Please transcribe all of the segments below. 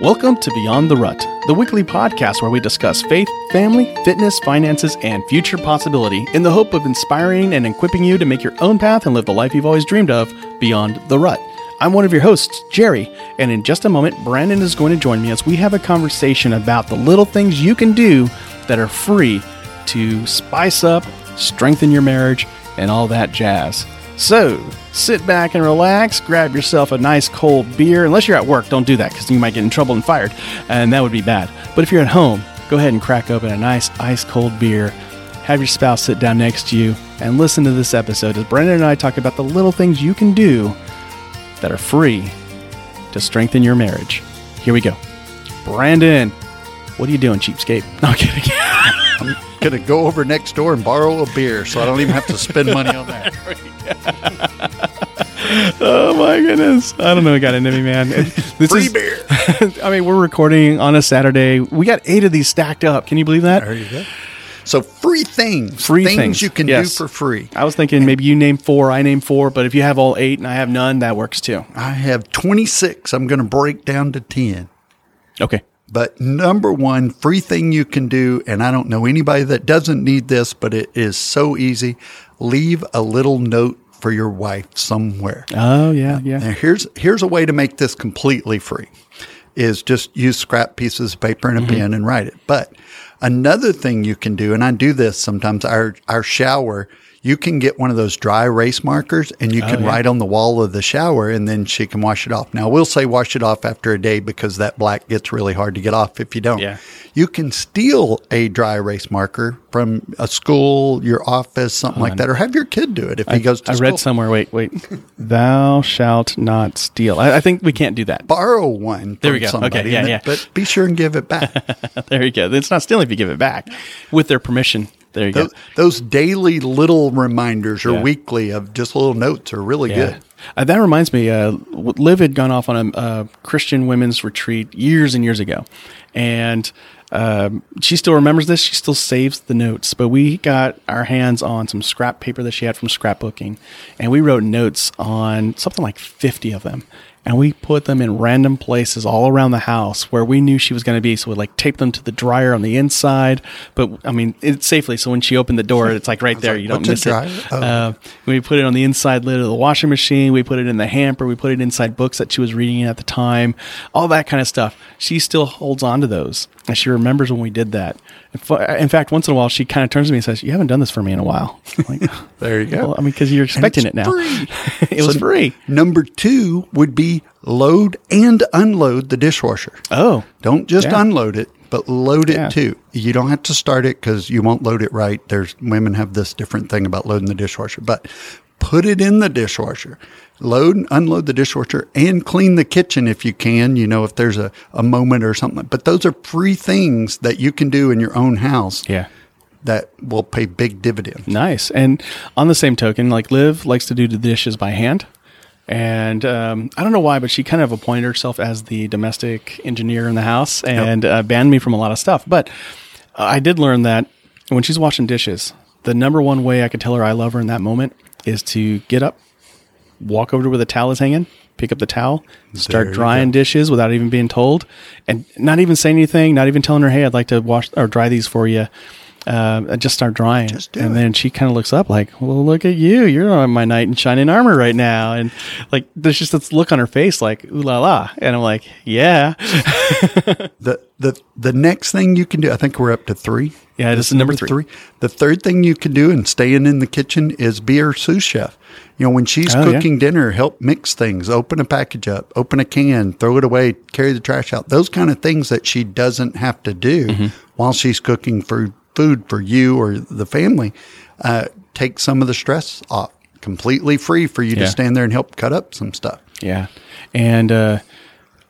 Welcome to Beyond the Rut, the weekly podcast where we discuss faith, family, fitness, finances, and future possibility in the hope of inspiring and equipping you to make your own path and live the life you've always dreamed of beyond the rut. I'm one of your hosts, Jerry, and in just a moment, Brandon is going to join me as we have a conversation about the little things you can do that are free to spice up, strengthen your marriage, and all that jazz. So, sit back and relax, grab yourself a nice cold beer. Unless you're at work, don't do that because you might get in trouble and fired, and that would be bad. But if you're at home, go ahead and crack open a nice ice cold beer. Have your spouse sit down next to you and listen to this episode as Brandon and I talk about the little things you can do that are free to strengthen your marriage. Here we go. Brandon, what are you doing, cheapskate? No I'm kidding. I'm gonna go over next door and borrow a beer, so I don't even have to spend money on that. oh my goodness. I don't know what got into me, man. This Free is, beer. I mean, we're recording on a Saturday. We got eight of these stacked up. Can you believe that? There you go. So free things, Free things, things, you can yes. do for free. I was thinking maybe you name four, I name four, but if you have all eight and I have none, that works too. I have 26. I'm going to break down to 10. Okay. But number one, free thing you can do, and I don't know anybody that doesn't need this, but it is so easy. Leave a little note for your wife somewhere. Oh, yeah, yeah. Now here's here's a way to make this completely free. Is just use scrap pieces of paper and a mm-hmm. pen and write it. But another thing you can do, and I do this sometimes, our our shower, you can get one of those dry erase markers and you oh, can yeah. write on the wall of the shower and then she can wash it off. Now we'll say wash it off after a day because that black gets really hard to get off if you don't. Yeah. You can steal a dry erase marker from a school, your office, something like that, or have your kid do it if he goes to I school. read somewhere, wait, wait. Thou shalt not steal. I, I think we can't do that. borrow one. There from we go. Okay, Somebody, yeah, yeah. But be sure and give it back. there you go. It's not stealing if you give it back with their permission. There you go. those, those daily little reminders or Yeah. weekly of just little notes are really Yeah. good. Uh, that reminds me, uh, Liv had gone off on a, a Christian women's retreat years and years ago. And um, she still remembers this. She still saves the notes. But we got our hands on some scrap paper that she had from scrapbooking. And we wrote notes on something like 50 of them. And we put them in random places all around the house where we knew she was going to be. So we like taped them to the dryer on the inside. But I mean, it's safely. So when she opened the door, it's like right there. You don't miss it. Oh. Uh, we put it on the inside lid of the washing machine. We put it in the hamper. We put it inside books that she was reading at the time. All that kind of stuff. She still holds on to those, and she remembers when we did that. Uh, in fact, once in a while, she kind of turns to me and says, "You haven't done this for me in a while." I'm like, There you go. well, I mean, because you're expecting it now. it was free. Number two would be load and unload the dishwasher. Oh, Don't just Yeah. unload it, but load it Yeah. too. You don't have to start it because you won't load it right. There's women have this different thing about loading the dishwasher, but put it in the dishwasher. Load and unload the dishwasher and clean the kitchen if you can, you know, if there's a, a moment or something. But those are free things that you can do in your own house yeah. that will pay big dividends. Nice. And on the same token, like Liv likes to do the dishes by hand. And um, I don't know why, but she kind of appointed herself as the domestic engineer in the house and uh, banned me from a lot of stuff. But I did learn that when she's washing dishes, the number one way I could tell her I love her in that moment is to get up, walk over to where the towel is hanging, pick up the towel, start drying dishes without even being told, and not even saying anything, not even telling her, "Hey, I'd like to wash or dry these for you." Uh, just start drawing. Just and it. then she kind of looks up like, "Well, look at you! You're on my knight in shining armor right now," and like there's just this look on her face, like "Ooh la la," and I'm like, "Yeah, The the the next thing you can do, I think we're up to three. Yeah, this is number three. three. The third thing you can do and staying in the kitchen is be her sous chef. You know, when she's Oh, yeah. cooking dinner, help mix things, open a package up, open a can, throw it away, carry the trash out. Those kind of things that she doesn't have to do Mm-hmm. while she's cooking for food for you or the family. Uh, take some of the stress off. Completely free for you Yeah. to stand there and help cut up some stuff. yeah," and uh,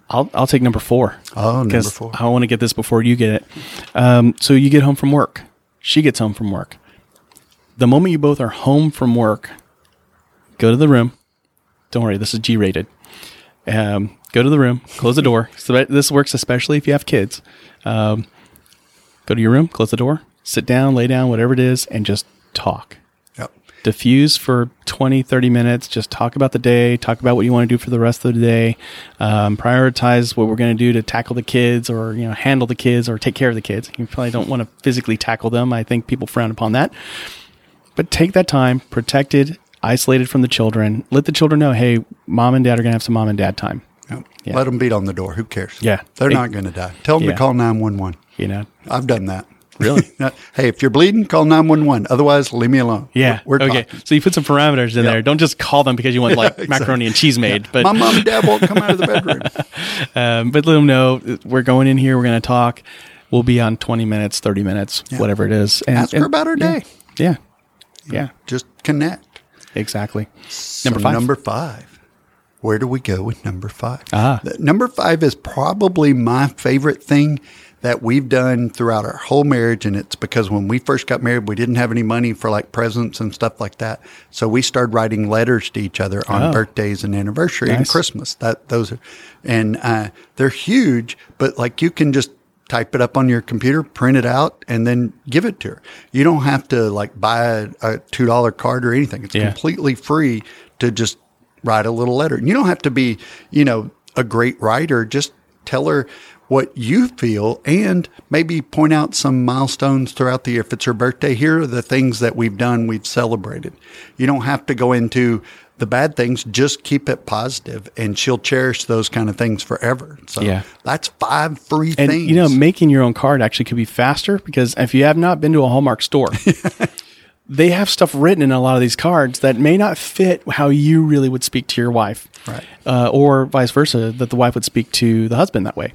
I'll I'll take number four. Oh, number four. I want to get this before you get it. Um, so you get home from work. She gets home from work. The moment you both are home from work, go to the room, don't worry, this is G rated. Um, go to the room, close the door. So this works especially if you have kids. Um, go to your room, close the door, sit down, lay down, whatever it is, and just talk. Yep. Diffuse for 20, 30 minutes. Just talk about the day, talk about what you want to do for the rest of the day. Um, prioritize what we're going to do to tackle the kids or, you know, handle the kids or take care of the kids. You probably don't want to physically tackle them. I think people frown upon that. But take that time, protected, isolated from the children. Let the children know, hey, mom and dad are going to have some mom and dad time. Yep. Yeah. Let them beat on the door. Who cares? Yeah. They're It- not going to die. Tell them Yeah. to call 911. You know, I've done that. Really? hey, if you're bleeding, call 911. Otherwise, leave me alone. yeah. We're, we're okay. talking. So you put some parameters in Yeah. there. Don't just call them because you want like macaroni and cheese made. But My mom and dad won't come out of the bedroom. um, but let them know we're going in here. We're going to talk. We'll be on 20 minutes, 30 minutes, whatever it is. And, Ask her about her yeah, day. Yeah. Yeah. Just connect. Exactly. So Number five. Number five. Where do we go with number five? Ah. Number five is probably my favorite thing that we've done throughout our whole marriage. And it's because when we first got married, we didn't have any money for like presents and stuff like that. So we started writing letters to each other on Oh. birthdays and anniversary and Christmas. That those are, and uh, they're huge, but like you can just type it up on your computer, print it out, and then give it to her. You don't have to like buy a, a two dollar card or anything. It's Yeah. completely free to just write a little letter. And you don't have to be, you know, a great writer. Just tell her what you feel and maybe point out some milestones throughout the year. If it's her birthday, here are the things that we've done, we've celebrated. You don't have to go into the bad things, just keep it positive and she'll cherish those kind of things forever. So Yeah. that's five free And things. you know, making your own card actually could be faster because if you have not been to a Hallmark store, they have stuff written in a lot of these cards that may not fit how you really would speak to your wife, Right. Uh, or vice versa, that the wife would speak to the husband that way.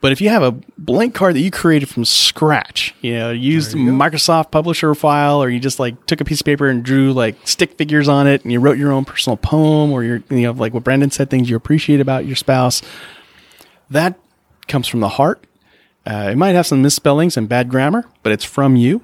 But if you have a blank card that you created from scratch, you know, used Microsoft Publisher file, or you just like took a piece of paper and drew like stick figures on it, and you wrote your own personal poem, or your, you know, like what Brandon said, things you appreciate about your spouse, that comes from the heart. Uh, it might have some misspellings and bad grammar, but it's from you,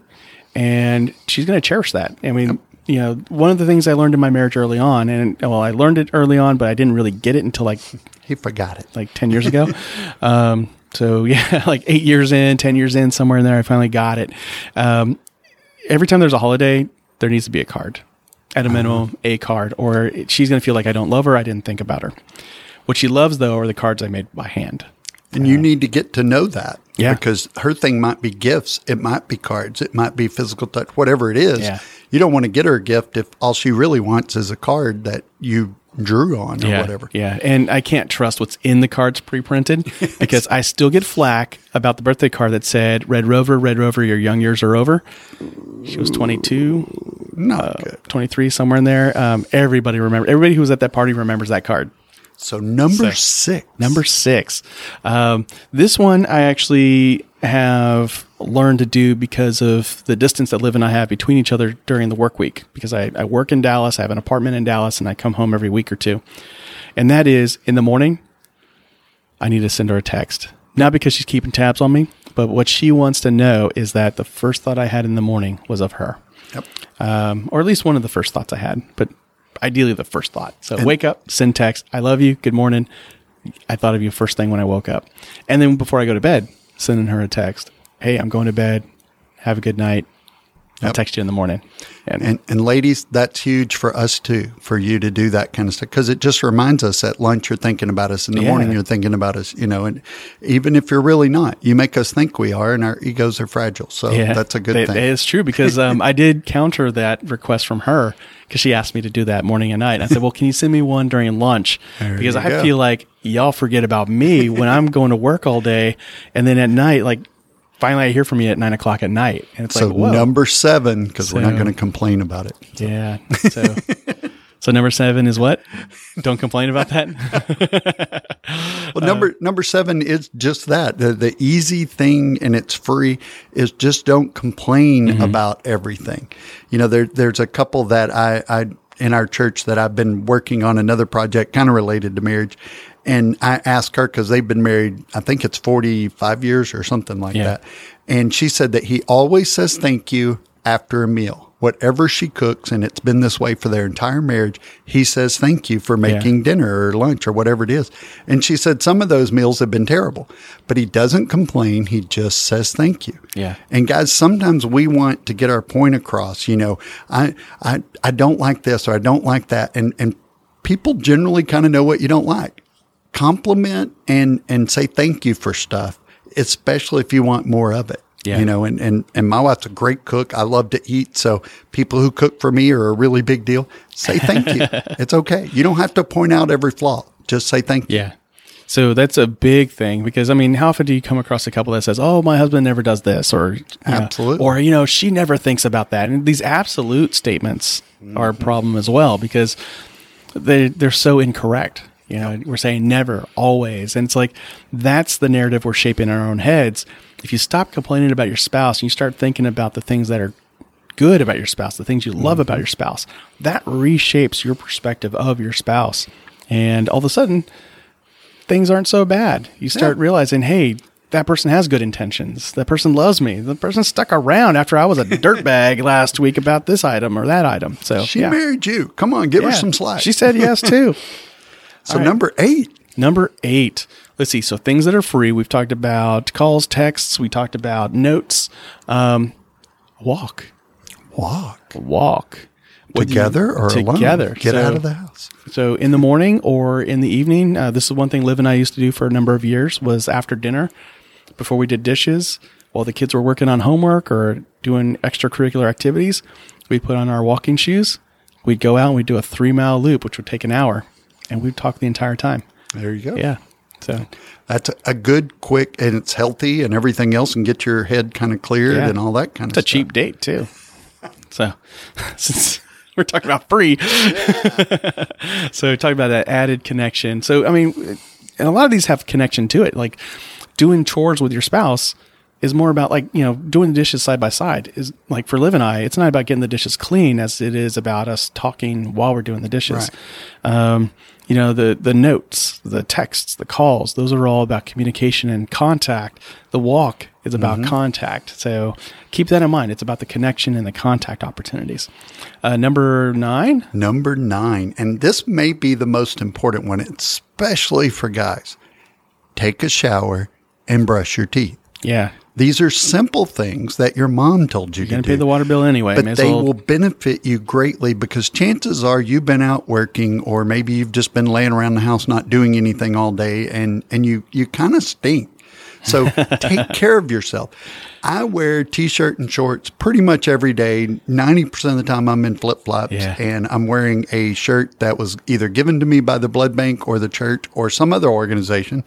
and she's going to cherish that. I mean, you know, one of the things I learned in my marriage early on, and well, I learned it early on, but I didn't really get it until like he forgot it. like 10 years ago. um, so yeah, like eight years in, 10 years in, somewhere in there, I finally got it. Um, every time there's a holiday, there needs to be a card at a minimum, a card, or she's going to feel like I don't love her. I didn't think about her. What she loves though are the cards I made by hand. And you need to get to know that. Yeah. Because her thing might be gifts, it might be cards, it might be physical touch, whatever it is. Yeah. You don't want to get her a gift if all she really wants is a card that you drew on or yeah, whatever. Yeah, and I can't trust what's in the cards pre-printed because I still get flack about the birthday card that said "Red Rover, Red Rover, your young years are over." She was 22, Not Uh, good. 23, somewhere in there. Um, everybody remember. Everybody who was at that party remembers that card. So number So, six. Number six. Um, this one I actually have learned to do because of the distance that Liv and I have between each other during the work week. Because I, I work in Dallas, I have an apartment in Dallas, and I come home every week or two. And that is in the morning, I need to send her a text. Not because she's keeping tabs on me, but what she wants to know is that the first thought I had in the morning was of her. Yep. Um, or at least one of the first thoughts I had, but ideally the first thought. So wake up, send text, I love you, good morning. I thought of you first thing when I woke up. And then before I go to bed, sending her a text. Hey, I'm going to bed. Have a good night. I'll Yep. text you in the morning. And, And, and ladies, that's huge for us too, for you to do that kind of stuff. Cause it just reminds us at lunch, you're thinking about us. In the Yeah. morning, you're thinking about us, you know, and even if you're really not, you make us think we are and our egos are fragile. So that's a good that- thing. It's true because um, I did counter that request from her because she asked me to do that morning and night. I said, "Well, can you send me one during lunch?" There because I go. feel like y'all forget about me when I'm going to work all day, and then at night, like finally I hear from you at nine o'clock at night, and it's so like, whoa, number seven, cause we're not going to complain about it. yeah. So, so number seven is what? Don't complain about that. Well, number number seven is just that the the easy thing, and it's free. Is just don't complain mm-hmm. about everything. You know, there there's a couple that I I in our church that I've been working on another project kind of related to marriage, and I asked her because they've been married. I think it's forty five years or something like Yeah. that, and she said that he always says thank you after a meal. whatever she cooks, and it's been this way for their entire marriage, he says thank you for making dinner or lunch or whatever it is. And she said some of those meals have been terrible, but he doesn't complain. He just says thank you. Yeah. And guys, sometimes we want to get our point across. You know, I I I don't like this or I don't like that, and and people generally kind of know what you don't like. Compliment and and say thank you for stuff, especially if you want more of it. Yeah. You know, and, and, and my wife's a great cook. I love to eat. So people who cook for me are a really big deal. Say thank you. it's okay. You don't have to point out every flaw. Just say thank you. Yeah. So that's a big thing because I mean, how often do you come across a couple that says, "Oh, my husband never does this," or you know, Absolutely. or you know, she never thinks about that. And these absolute statements are a mm-hmm. problem as well because they they're so incorrect. You know, we're saying never, always, and it's like that's the narrative we're shaping in our own heads. If you stop complaining about your spouse and you start thinking about the things that are good about your spouse, the things you love about mm-hmm. your spouse, that reshapes your perspective of your spouse. And all of a sudden, things aren't so bad. You start Yeah. realizing, hey, that person has good intentions. That person loves me. The person stuck around after I was a dirtbag last week about this item or that item. So She yeah. married you. Come on, give her some slack. She said yes too. so number eight. Number eight. Let's see. So things that are free. We've talked about calls, texts. We talked about notes. Um, walk, Walk walk Whether you- together or alone. together. Get So- out of the house. So in the morning or in the evening, uh, this is one thing Liv and I used to do for a number of years was after dinner, before we did dishes, while the kids were working on homework or doing extracurricular activities, we'd put on our walking shoes. We'd go out and we'd do a three mile loop, which would take an hour, and we'd talk the entire time. There you go. Yeah. So That's a, good, quick, and it's healthy and everything else, and get your head kind of cleared Yeah. and all that kind it's of a cheap date too. So since we're talking about free, so talking about that added connection. So I mean, and a lot of these have connection to it. Like doing chores with your spouse is more about like you know doing the dishes side by side. Is like for Liv and I, it's not about getting the dishes clean as it is about us talking while we're doing the dishes. Um, you know the the notes, the texts, the calls. Those are all about communication and contact. The walk is about contact. So keep that in mind. It's about the connection and the contact opportunities. Uh, number nine. Number nine, and this may be the most important one, especially for guys. Take a shower and brush your teeth. Yeah, These are simple things that your mom told you you're to do. pay the water bill anyway. May but as they well- will benefit you greatly because chances are you've been out working or maybe you've just been laying around the house not doing anything all day and, and you, you kind of stink. So take care of yourself. I wear t-shirt and shorts pretty much every day. 90% of the time I'm in flip-flops Yeah. and I'm wearing a shirt that was either given to me by the blood bank or the church or some other organization.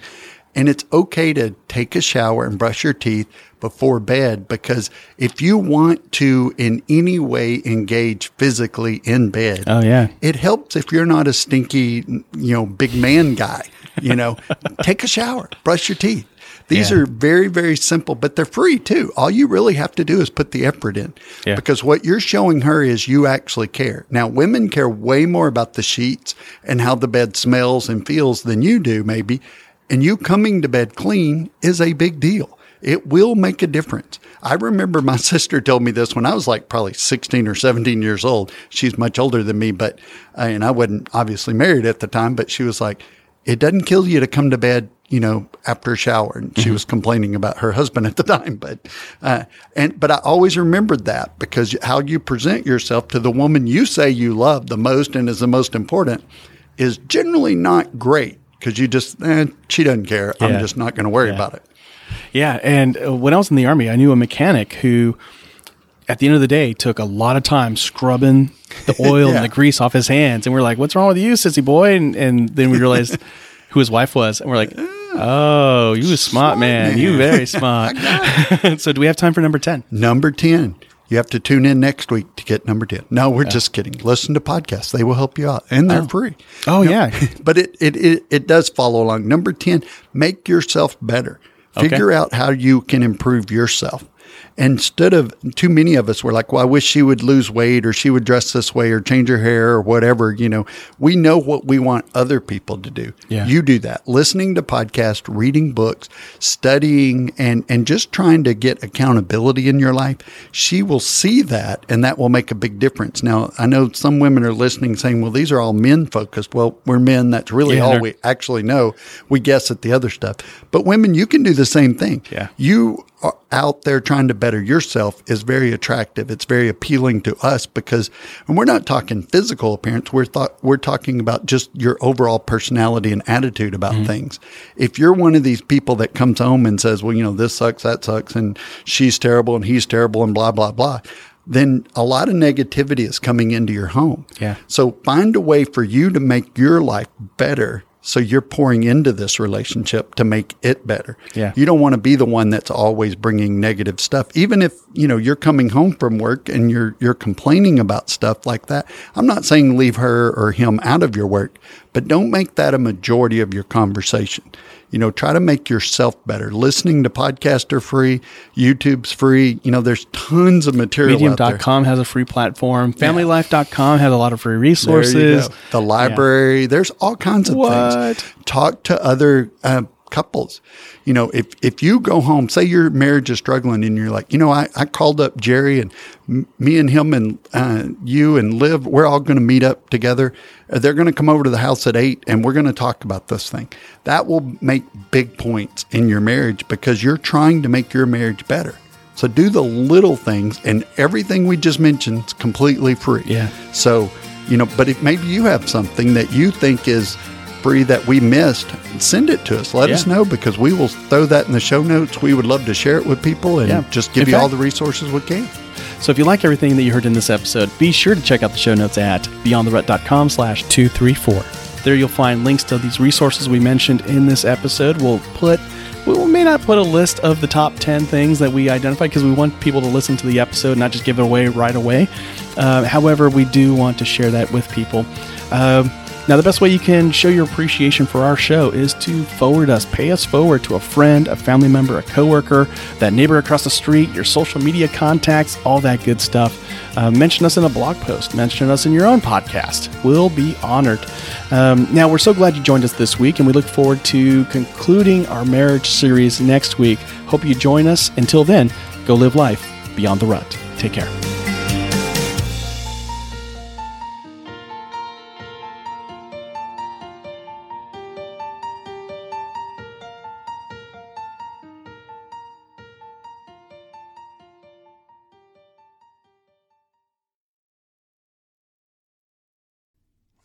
And it's okay to take a shower and brush your teeth before bed because if you want to in any way engage physically in bed, Oh yeah. it helps if you're not a stinky, you know, big man guy. You know, take a shower, brush your teeth. These Yeah. are very, very simple, but they're free too. All you really have to do is put the effort in. Yeah. Because what you're showing her is you actually care. Now, women care way more about the sheets and how the bed smells and feels than you do, maybe. And you coming to bed clean is a big deal. It will make a difference. I remember my sister told me this when I was like probably 16 or 17 years old. She's much older than me, but, uh, and I wasn't obviously married at the time, but she was like, it doesn't kill you to come to bed, you know, after a shower. And she was complaining about her husband at the time, but, uh, and, but I always remembered that because how you present yourself to the woman you say you love the most and is the most important is generally not great because you just, eh, she doesn't care. I'm just not going to worry Yeah. about it. Yeah, and uh, when I was in the army, I knew a mechanic who, at the end of the day, took a lot of time scrubbing the oil Yeah. and the grease off his hands. And we're like, "What's wrong with you, sissy boy?" And and then we realized who his wife was, and we're like, "Oh, you a smart, man. You very smart." so, do we have time for number ten? Number 10. You have to tune in next week to get number 10. No, we're just kidding. Listen to podcasts. They will help you out and they're oh. free. Oh yeah, But it, it, it, it does follow along. Number 10, make yourself better. Okay. Figure out how you can improve yourself. Instead of too many of us were like, well, I wish she would lose weight or she would dress this way or change her hair or whatever. You know, we know what we want other people to do. Yeah. You do that. Listening to podcasts, reading books, studying, and, and just trying to get accountability in your life. She will see that and that will make a big difference. Now, I know some women are listening saying, well, these are all men focused. Well, we're men. That's really Yeah, all we actually know. We guess at the other stuff. But women, you can do the same thing. Yeah. You are out there trying to better yourself is very attractive. It's very appealing to us because, and we're not talking physical appearance. We're thought, we're talking about just your overall personality and attitude about Mm-hmm. things. If you're one of these people that comes home and says, well, you know, this sucks, that sucks, and she's terrible and he's terrible and blah, blah, blah, then a lot of negativity is coming into your home. Yeah. So find a way for you to make your life better. So you're pouring into this relationship to make it better. Yeah. You don't want to be the one that's always bringing negative stuff. Even if, you know, you're coming home from work and you're you're complaining about stuff like that. I'm not saying leave her or him out of your work, but don't make that a majority of your conversation. You know, try to make yourself better. Listening to podcasts are free, YouTube's free. You know, there's tons of material. Medium.com has a free platform. FamilyLife.com has a lot of free resources. The library. There's all kinds of What? things. Talk to other uh, couples. You know, if if you go home, say your marriage is struggling, and you're like, you know, I, I called up Jerry and m- me and him and uh, you and Liv, we're all going to meet up together. Uh, They're going to come over to the house at eight, and we're going to talk about this thing. That will make big points in your marriage because you're trying to make your marriage better. So do the little things, and everything we just mentioned is completely free. Yeah. So, you know, but if maybe you have something that you think is free that we missed, send it to us. Let Yeah. us know because we will throw that in the show notes. We would love to share it with people and Yeah. just give In you all the resources we can. So if you like everything that you heard in this episode, be sure to check out the show notes at beyondtherut.com slash 234. There you'll find links to these resources we mentioned in this episode. We'll put we may not put a list of the top 10 things that we identified because we want people to listen to the episode, not just give it away right away. Uh, however, we do want to share that with people. Um, now, the best way you can show your appreciation for our show is to forward us, pay us forward to a friend, a family member, a coworker, that neighbor across the street, your social media contacts, all that good stuff. Uh, mention us in a blog post, mention us in your own podcast. We'll be honored. Um, now, we're so glad you joined us this week, and we look forward to concluding our marriage series next week. Hope you join us. Until then, go live life beyond the rut. Take care.